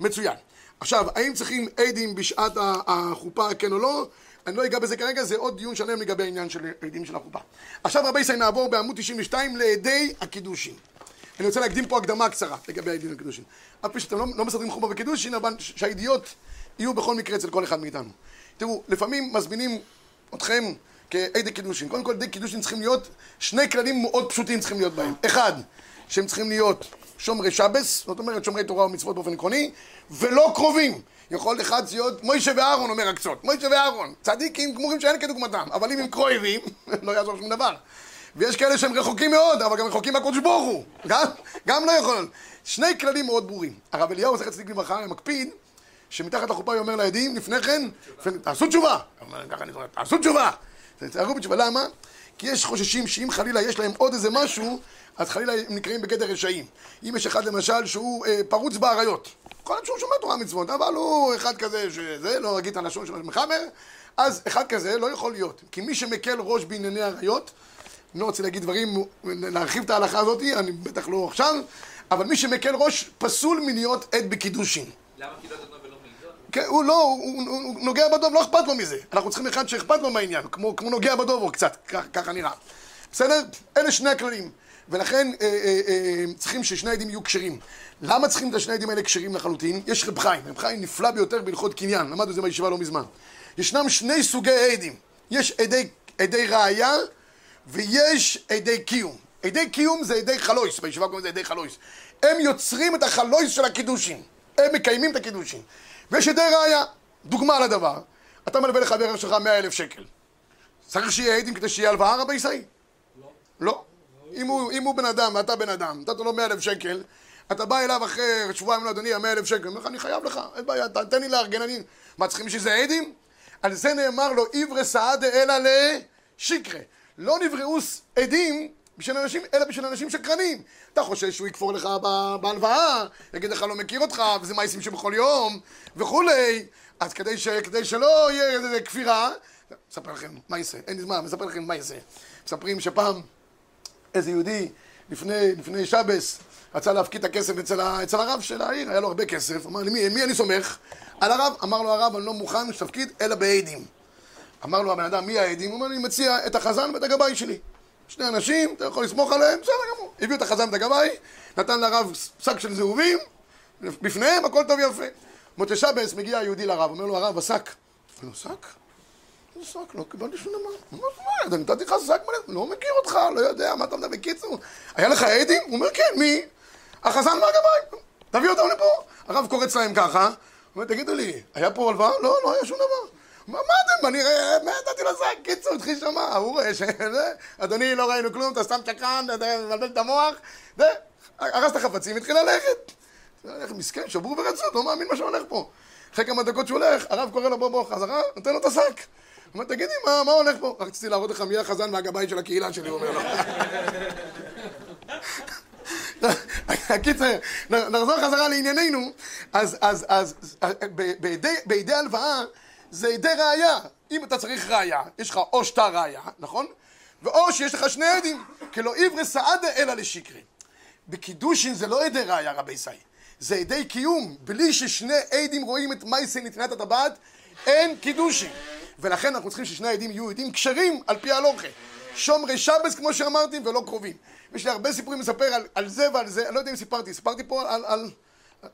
מצוין. עכשיו, האם צריכים עדים בשעת החופה, כן או לא? אני לא אגע בזה כרגע, זה עוד דיון שלם לגבי העניין של עדים של החופה. עכשיו רבי ישראל נעבור בעמוד 92 לעדי הקידושין. אני רוצה להקדים פה הקדמה קצרה לגבי העדים הקידושין. אף פי שאתם לא, לא מסדרים חופה בקידושין, אבל שהידיעות יהיו בכל מקרה אצל כל אחד מאיתנו. תראו, לפעמים מזמינים אתכם כעדי קידושין. קודם כל, עדי קידושין צריכים להיות, שני כללים מאוד פשוטים צריכים להיות בהם. אחד, שהם צריכים להיות שומרי שבס, זאת אומרת שומרי תורה ומצוות באופן עקרוני, ולא קרובים. יכול אחד להיות מוישה ואהרון, אומר הקצות. מוישה ואהרון, צדיקים גמורים שאין כדוגמתם, אבל אם הם קרובים, <laughs> לא יעזור שום דבר. ויש כאלה שהם רחוקים מאוד, אבל גם רחוקים מהקודש ברוך הוא. גם, גם לא יכול. שני כללים מאוד ברורים. הרב אליהו, זכר צדיק לברכה, מקפיד, שמתחת לחופה הוא אומר לעדים, לפני כן, תעשו תשובה. תעשו תשובה. תעשו בתשובה, למה? כי יש חוששים שאם חלילה יש להם עוד איזה משהו, אז חלילה הם נקראים בגדר רשעים. אם יש אחד למשל שהוא אה, פרוץ באריות, יכול להיות שהוא תורה מצוות, אבל הוא אחד כזה שזה, לא אגיד את הלשון של המחבר, אז אחד כזה לא יכול להיות. כי מי שמקל ראש בענייני עריות, אני לא רוצה להגיד דברים, להרחיב את ההלכה הזאת, אני בטח לא עכשיו, אבל מי שמקל ראש פסול מלהיות עד בקידושין. למה כי לא דנו ולא מעידון? כן, הוא לא, הוא, הוא, הוא נוגע בדוב, לא אכפת לו מזה. אנחנו צריכים אחד שאכפת לו מהעניין, כמו, כמו נוגע בדוב או קצת, כך, ככה נראה. בסדר? אלה שני הכללים. ולכן אה, אה, אה, צריכים ששני העדים יהיו כשרים. למה צריכים את השני העדים האלה כשרים לחלוטין? יש רב חיים, רב חיים נפלא ביותר בהלכות קניין, למדנו את זה בישיבה לא מזמן. ישנם שני סוגי עדים. יש עדי, עדי ראייה ויש עדי קיום. עדי קיום זה עדי חלויס, בישיבה קוראים לזה עדי חלויס. הם יוצרים את החלויס של הקידושין. הם מקיימים את הקידושין. ויש עדי ראייה. דוגמה לדבר, אתה מלווה לחבר שלך מאה אלף שקל. צריך שיהיה עדים כדי שיהיה הלוואה רבי ישראל? לא. לא. אם הוא, אם הוא בן אדם ואתה בן אדם, נתת לו מאה אלף שקל, אתה בא אליו אחרי שבועיים, לו, אדוני, המאה אלף שקל, הוא אומר לך, אני חייב לך, אין בעיה, תן לי לארגן, אני... מה, צריכים בשביל זה עדים? על זה נאמר לו, עברי סעדה אלא לשקרה. לא נבראו עדים בשביל אנשים, אלא בשביל אנשים שקרנים. אתה חושש שהוא יכפור לך בהלוואה, יגיד לך לא מכיר אותך, וזה מעשים שבכל יום, וכולי. אז כדי, ש, כדי שלא יהיה איזה כפירה, אספר לכם מה יעשה, אין לי זמן, מספר לכם מה יעשה. מספרים שפעם איזה יהודי לפני, לפני שבס רצה להפקיד את הכסף אצל, ה, אצל הרב של העיר, היה לו הרבה כסף, אמר לי, מי, מי אני סומך? על הרב, אמר לו הרב, אני לא מוכן שתפקיד אלא בעדים. אמר לו הבן אדם, מי העדים? הוא אומר, אני מציע את החזן ואת הגבאי שלי. שני אנשים, אתה יכול לסמוך עליהם, בסדר גמור. הביאו את החזן ואת הגבאי, נתן לרב שק של זהובים, בפניהם הכל טוב ויפה. מוצא שבס מגיע היהודי לרב, אומר לו הרב, השק. אומר לו, שק? איזה שק? לא קיבלתי שום דבר. מה זאת אומרת? נתתי לך שק מלא, לא מכיר אותך, לא יודע, מה אתה מדבר? בקיצור, היה לך עדים? הוא אומר, כן, מי? החזן והגבאי. תביא אותם לפה. הרב קורץ להם ככה, הוא אומר, תגידו לי, היה פה הלוואה? לא, לא היה שום דבר. מה אתם? אני רואה, מה נתתי לו שק? קיצור, התחיל שמה, הוא רואה ש... זה, אדוני, לא ראינו כלום, אתה סתם שקרן, אתה מבלבל את המוח, זה, הרס את החפצים, התחיל ללכת. הולך מסכן, שבור ורצות, לא מאמין מה שהולך פה. אחרי כמה דקות שהוא הולך, הרב קורא לו בוא בוא חזרה, נותן לו את השק. הוא אומר, תגידי, מה, מה הולך פה? רציתי להראות לך מי החזן והגבאי של הקהילה שלי, הוא אומר לו. <laughs> קיצר, נחזור חזרה לענייננו. אז, בידי, בידי הלוואה זה ידי ראייה. אם אתה צריך ראייה, יש לך או שתה ראייה, נכון? ואו שיש לך שני עדים, כלא עברי סעדה אלא לשקרי. בקידושין זה לא עדי ראייה, רבי סי. זה עדי קיום. בלי ששני עדים רואים את מייסי נתינת הטבעת, אין קידושין. ולכן אנחנו צריכים ששני העדים יהיו עדים כשרים על פי הלוכה. שומרי שבס, כמו שאמרתי, ולא קרובים. יש לי הרבה סיפורים לספר על, על זה ועל זה, אני לא יודע אם סיפרתי. סיפרתי פה על, על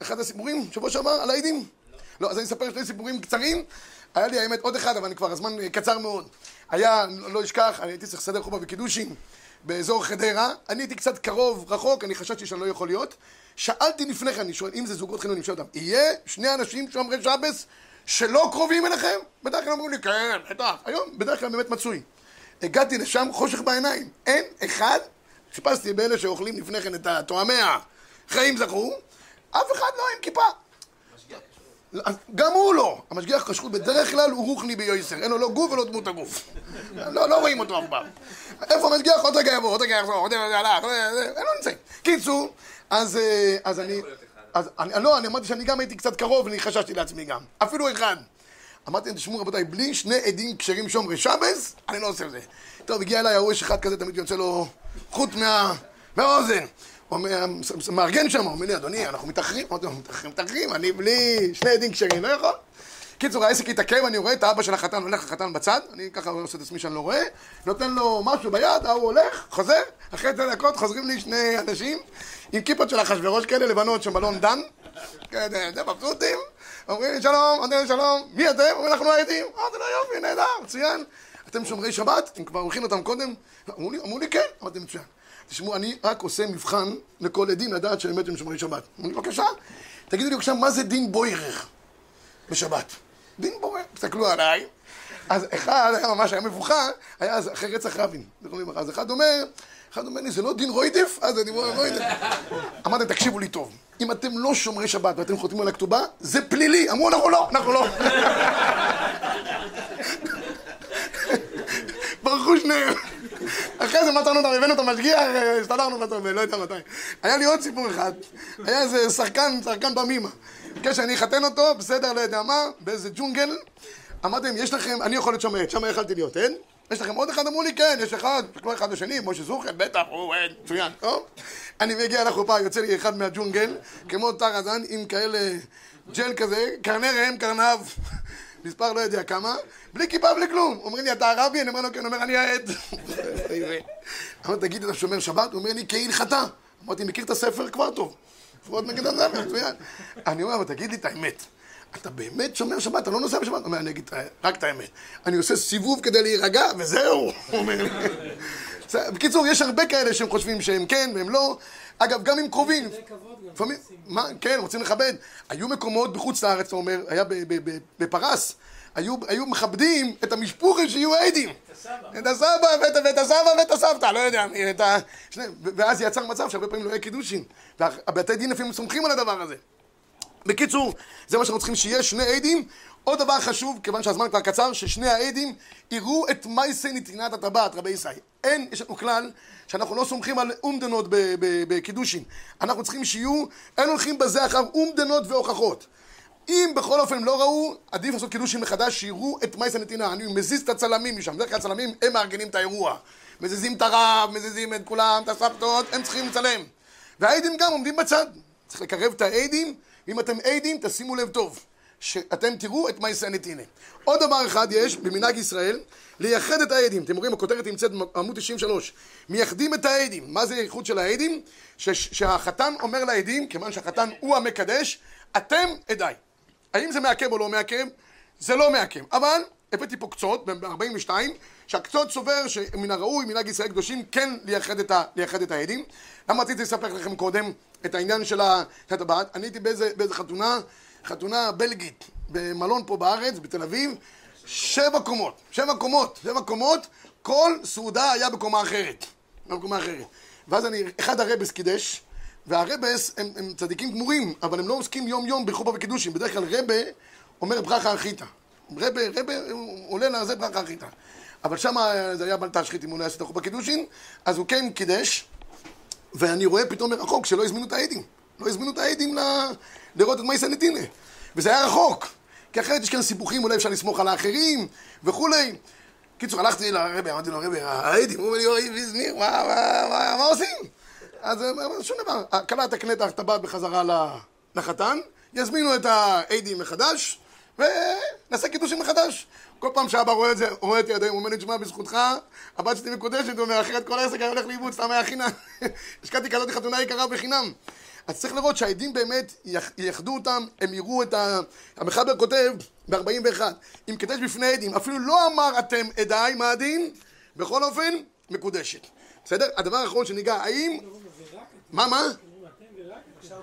אחד הסיפורים, שבוע שעבר, על העדים? לא, אז אני אספר שני סיפורים קצרים. היה לי האמת עוד אחד, אבל אני כבר, הזמן קצר מאוד. היה, לא אשכח, אני הייתי צריך לסדר חובה בקידושין. באזור חדרה, אני הייתי קצת קרוב, רחוק, אני חשבתי שאני לא יכול להיות. שאלתי לפני כן, אני שואל, אם זה זוגות חילונים, שואל אותם, יהיה שני אנשים שומרי שבס שלא קרובים אליכם? בדרך כלל אמרו לי, כן, בטח. היום בדרך כלל באמת מצוי. הגעתי לשם, חושך בעיניים. אין אחד, חיפשתי באלה שאוכלים לפני כן את התואמי החיים זכו, אף אחד לא עם כיפה. גם הוא לא. המשגיח כשרות בדרך כלל הוא רוחני ביועסר. אין לו לא גוף ולא דמות הגוף. לא, לא רואים אותו אף פעם. איפה המשגיח? עוד רגע יבוא, עוד רגע יחזור, עוד רגע הלך, אין לו נמצאים. קיצור, אז, אה, אז אני... אז אני, לא, אני אמרתי שאני גם הייתי קצת קרוב, ואני חששתי לעצמי גם. אפילו אחד. אמרתי להם, תשמעו רבותיי, בלי שני עדים כשרים שומרי שבס, אני לא עושה את זה. טוב, הגיע אליי ההוא, יש אחד כזה, תמיד יוצא לו חוט מה... מהאוזן. מארגן שם, אומר לי, אדוני, אנחנו מתאחרים. אמרתי לו, מתאחרים, מתאחרים, אני בלי שני עדים כשרים, לא יכול. קיצור, העסק התעכב, אני רואה את האבא של החתן הולך לחתן בצד, אני ככה עושה את עצמי שאני לא רואה, נותן לו משהו ביד, ההוא הולך, חוזר, אחרי עשר דקות חוזרים לי שני אנשים עם כיפות של אחשוורוש כאלה לבנות של מלון דן, כאלה, זה מבסוטים, אומרים לי שלום, אומרים לי שלום, מי אתם? אומרים אנחנו העדים, אמרתי לו יופי, נהדר, מצוין, אתם שומרי שבת? אתם כבר הולכים אותם קודם? אמרו לי, אמרו לי כן, אמרתי מצוין. תשמעו, אני רק עושה מבחן לכל עדים לדעת שבאמת הם שומרי שבת. אמרו לי, בבקשה, תגידו לי בבקשה, מה זה דין בוירך בשבת? דין בוירך, תסתכלו עליי. אז אחד היה ממש, היה מבוכה, היה אז אחרי רצח רבין. אז אחד אומר, אחד אומר לי, זה לא דין רוידף? אז אני אומר, רוידף. אמרתי, תקשיבו לי טוב, אם אתם לא שומרי שבת ואתם חותמים על הכתובה, זה פלילי. אמרו, אנחנו לא, אנחנו לא. <laughs> ברחו שניהם. אחרי זה מצאנו אותם, הבאנו את המשגיח, אה, הסתדרנו בסוף, לא יודע מתי. היה לי עוד סיפור אחד, היה איזה שחקן, שחקן במימה. ביקש שאני אחתן אותו, בסדר, לא יודע מה, באיזה ג'ונגל. אמרתי להם, יש לכם, אני יכול להיות שם עד, שם יכלתי להיות, אין? יש לכם עוד אחד? אמרו לי, כן, יש אחד, כמו אחד לשני, משה זוכר, בטח, הוא מצוין, טוב? אני מגיע לחופה, יוצא לי אחד מהג'ונגל, כמו טראזן, עם כאלה ג'ל כזה, קרני ראם, קרנב. מספר לא יודע כמה, בלי כיפה, בלי כלום. אומרים לי, אתה ערבי? אני אומר לו, כן, אומר, אני העד. <laughs> אמרתי, תגיד, אתה שומר שבת? הוא אומר לי, כהלכתה. אמרתי, מכיר את הספר? כבר טוב. לפחות נגד הספר, מצוין. אני אומר, אבל תגיד לי את האמת. אתה באמת שומר שבת, אתה לא נוסע בשבת? הוא אומר, אני אגיד רק את האמת. אני עושה סיבוב כדי להירגע, וזהו. <laughs> הוא אומר. בקיצור, יש הרבה כאלה שהם חושבים שהם כן והם לא. אגב, גם עם קרובים. לפעמים, מה, כן, רוצים לכבד. היו מקומות בחוץ לארץ, אתה אומר, היה בפרס, היו, היו מכבדים את המשפוחים שיהיו עדים. את הסבא ואת, ואת הסבא ואת הסבתא, לא יודע, את ה... שני, ואז יצר מצב שהרבה פעמים לא יהיה קידושין. והבתי דין לפעמים סומכים על הדבר הזה. בקיצור, זה מה שאנחנו צריכים שיהיה, שני עדים. עוד דבר חשוב, כיוון שהזמן כבר קצר, ששני העדים יראו את מייסי נתינת הטבעת, רבי ישראל. אין, יש לנו כלל שאנחנו לא סומכים על אומדנות בקידושין. אנחנו צריכים שיהיו, אין הולכים בזה אחר אומדנות והוכחות. אם בכל אופן לא ראו, עדיף לעשות קידושין מחדש, שיראו את מייס הנתינה. אני מזיז את הצלמים משם, בדרך כלל הצלמים הם מארגנים את האירוע. מזיזים את הרב, מזיזים את כולם, את הסבתות, הם צריכים לצלם. והעדים גם עומדים בצד. צריך לקרב את העדים, ואם אתם עדים, תשימו לב טוב, שאתם תראו את מייס הנתינה. עוד דבר אחד יש במנהג ישראל, לייחד את העדים. אתם רואים, הכותרת נמצאת בעמוד 93. מייחדים את העדים. מה זה הייחוד של העדים? שהחתן אומר לעדים, כיוון שהחתן הוא המקדש, אתם עדיי. האם זה מעכב או לא מעכב? זה לא מעכב. אבל הבאתי פה קצות, ב-42, שהקצות סובר שמן הראוי, מנהג ישראל קדושים, כן לייחד את, ה, לייחד את העדים. למה רציתי לספר לכם קודם את העניין של הטבעת? אני הייתי באיזה, באיזה חתונה, חתונה בלגית, במלון פה בארץ, בתל אביב, שבע קומות, שבע קומות, שבע קומות, כל סעודה היה בקומה אחרת. בקומה אחרת. ואז אני, אחד הרבס קידש, והרבס הם, הם צדיקים גמורים, אבל הם לא עוסקים יום יום בחופה וקידושים. בדרך כלל רבה אומר ברכה אחיתא. רבה, רבה, הוא עולה לזה ברכה אחיתא. אבל שם זה היה בל תשחית אם הוא לא יעשה את החופה קידושין, אז הוא כן קידש, ואני רואה פתאום מרחוק שלא הזמינו את העדים. לא הזמינו את העדים ל... לראות את מייסה נתינה. וזה היה רחוק. כי אחרת יש כאן סיפוחים, אולי אפשר לסמוך על האחרים וכולי. קיצור, הלכתי לרבי, אמרתי לו, רבי, העדים, הוא אומר לי, אוי, ויזניר, מה, מה, מה, מה עושים? אז אומר, שום דבר. הכלה תקנה את הטבעת בחזרה לחתן, יזמינו את העדים מחדש, ונעשה קידושים מחדש. כל פעם שאבא רואה את זה, רואה אותי עד היום, הוא אומר לי, תשמע, בזכותך, הבת שלי מקודשת, הוא אומר, אחרת כל העסק היה הולך לאיבוד, סתם היה חינם. <laughs> השקעתי כזאת חתונה יקרה בחינם. אז צריך לראות שהעדים באמת יח- ייחדו אותם, הם יראו את ה... המחבר כותב ב-41, אם קידש בפני עדים, אפילו לא אמר אתם עדיי, מה הדין? בכל אופן, מקודשת. בסדר? הדבר האחרון שניגע, האם... מה, מה?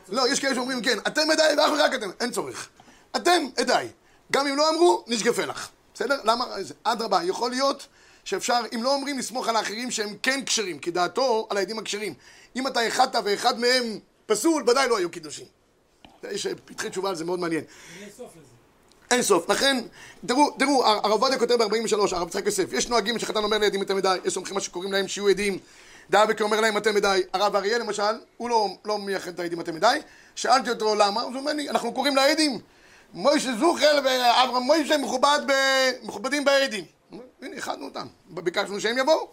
לא, יש כאלה שאומרים, כן, אתם עדיי ואך ורק אתם. אין צורך. אתם עדיי. גם אם לא אמרו, נשגפה לך. בסדר? למה? זה- אדרבה, יכול להיות שאפשר, אם לא אומרים, לסמוך על האחרים שהם כן כשרים, כי דעתו על העדים הכשרים. אם אתה החלטת ואחד מהם פסול, ודאי לא היו קידושים. יש פתחי תשובה על זה מאוד מעניין. אין סוף. לכן, תראו, תראו, הר- הרב עובדיה כותב ב-43, הרב יצחק יוסף, יש נוהגים שחתן אומר לעדים אתם עדיי, יש סומכים מה שקוראים להם שיהיו עדים, וכי אומר להם אתם עדיי. הרב אריה למשל, הוא לא, לא מייחד את העדים אתם עדיי, שאלתי אותו למה, הוא אומר לי, אנחנו קוראים לעדים, מוישה זוחל ואברהם מוישה מכובד ב... מכובדים בעדים. הנה, איחדנו אותם, ביקשנו שהם יבואו.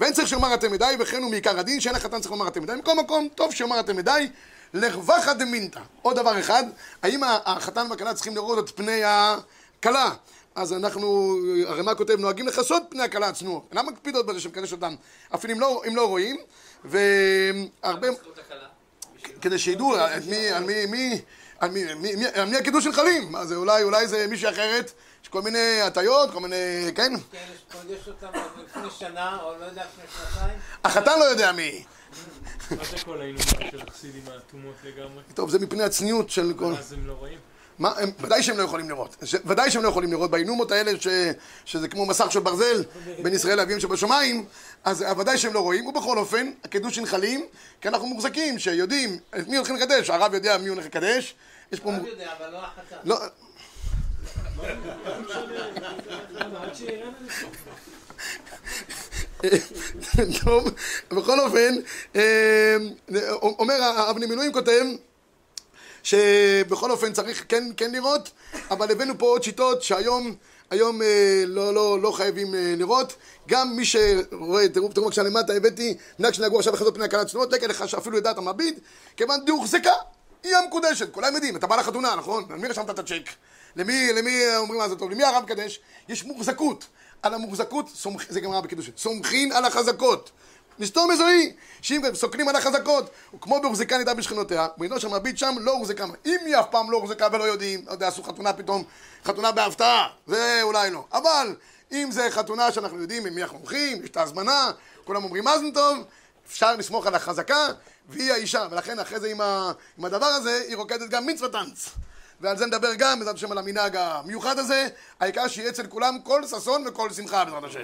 ואין צריך שיאמר אתם עדיי, וכן הוא מעיקר הדין, שאין החתן צריך לומר אתם עדיי. מכל מקום, טוב שיאמר אתם עדיי, לרווחא דמינתא. עוד דבר אחד, האם החתן והכלה צריכים לראות את פני הכלה? אז אנחנו, הרמ"א כותב, נוהגים לכסות פני הכלה הצנועות. אינם מקפידות בזה שמקדש אותם, אפילו אם לא, אם לא רואים, והרבה... כדי שידעו על מי, על מי, מי, על מי, מי, מי, הקידוש של חלים? מה זה, אולי, אולי זה מישהי אחרת, יש כל מיני הטיות, כל מיני, כן? כן, יש אותם לפני שנה, או לא יודע, לפני שנתיים. החתן לא יודע מי. מה זה כל האינומים של החסידים האטומות לגמרי? טוב, זה מפני הצניעות של כל... אז הם לא רואים? מה, הם, ודאי שהם לא יכולים לראות. ש, ודאי שהם לא יכולים לראות. באינומות האלה, ש, שזה כמו מסך של ברזל בין ישראל לאביהם שבשמיים, אז ודאי שהם לא רואים. ובכל אופן, הקידושין חלים, כי אנחנו מוחזקים, שיודעים את מי הולכים לקדש. הרב יודע מי הולך לקדש. יש פה... הרב מ- יודע, אבל לא החתן. לא, למה, עד שיראה לנו טוב, בכל אופן, אה, אומר אבני מילואים כותב שבכל אופן צריך כן, כן לראות, אבל הבאנו פה עוד שיטות שהיום היום אה, לא, לא, לא חייבים אה, לראות. גם מי שרואה, תראו, תראו בבקשה למטה, הבאתי מנהג שנהגו עכשיו לחזות פני הקלת צנועות, לקט לך שאפילו ידעת המביט, כיוון דהוחזקה, היא המקודשת, כולם יודעים, אתה בא לחתונה, נכון? למי רשמת את הצ'ק? למי, למי אומרים מה זה טוב? למי הרב מקדש? יש מוחזקות. על המוחזקות, סומכ... זה גמרא בקידושין, סומכין על החזקות. מסתור מזוהי, שאם סוקנים על החזקות, כמו בהוחזקה נידה בשכנותיה, בעידו של מביט שם לא הוחזקה, אם היא אף פעם לא הוחזקה ולא יודעים, לא יודע, עשו חתונה פתאום, חתונה בהפתעה, זה אולי לא, אבל אם זה חתונה שאנחנו יודעים עם מי אנחנו הולכים, יש את ההזמנה, כולם אומרים מזל טוב, אפשר לסמוך על החזקה, והיא האישה, ולכן אחרי זה עם, ה... עם הדבר הזה, היא רוקדת גם מצוות טנץ. ועל זה נדבר גם, בעזרת השם, על המנהג המיוחד הזה, העיקר שיהיה אצל כולם כל ששון וכל שמחה, בעזרת השם.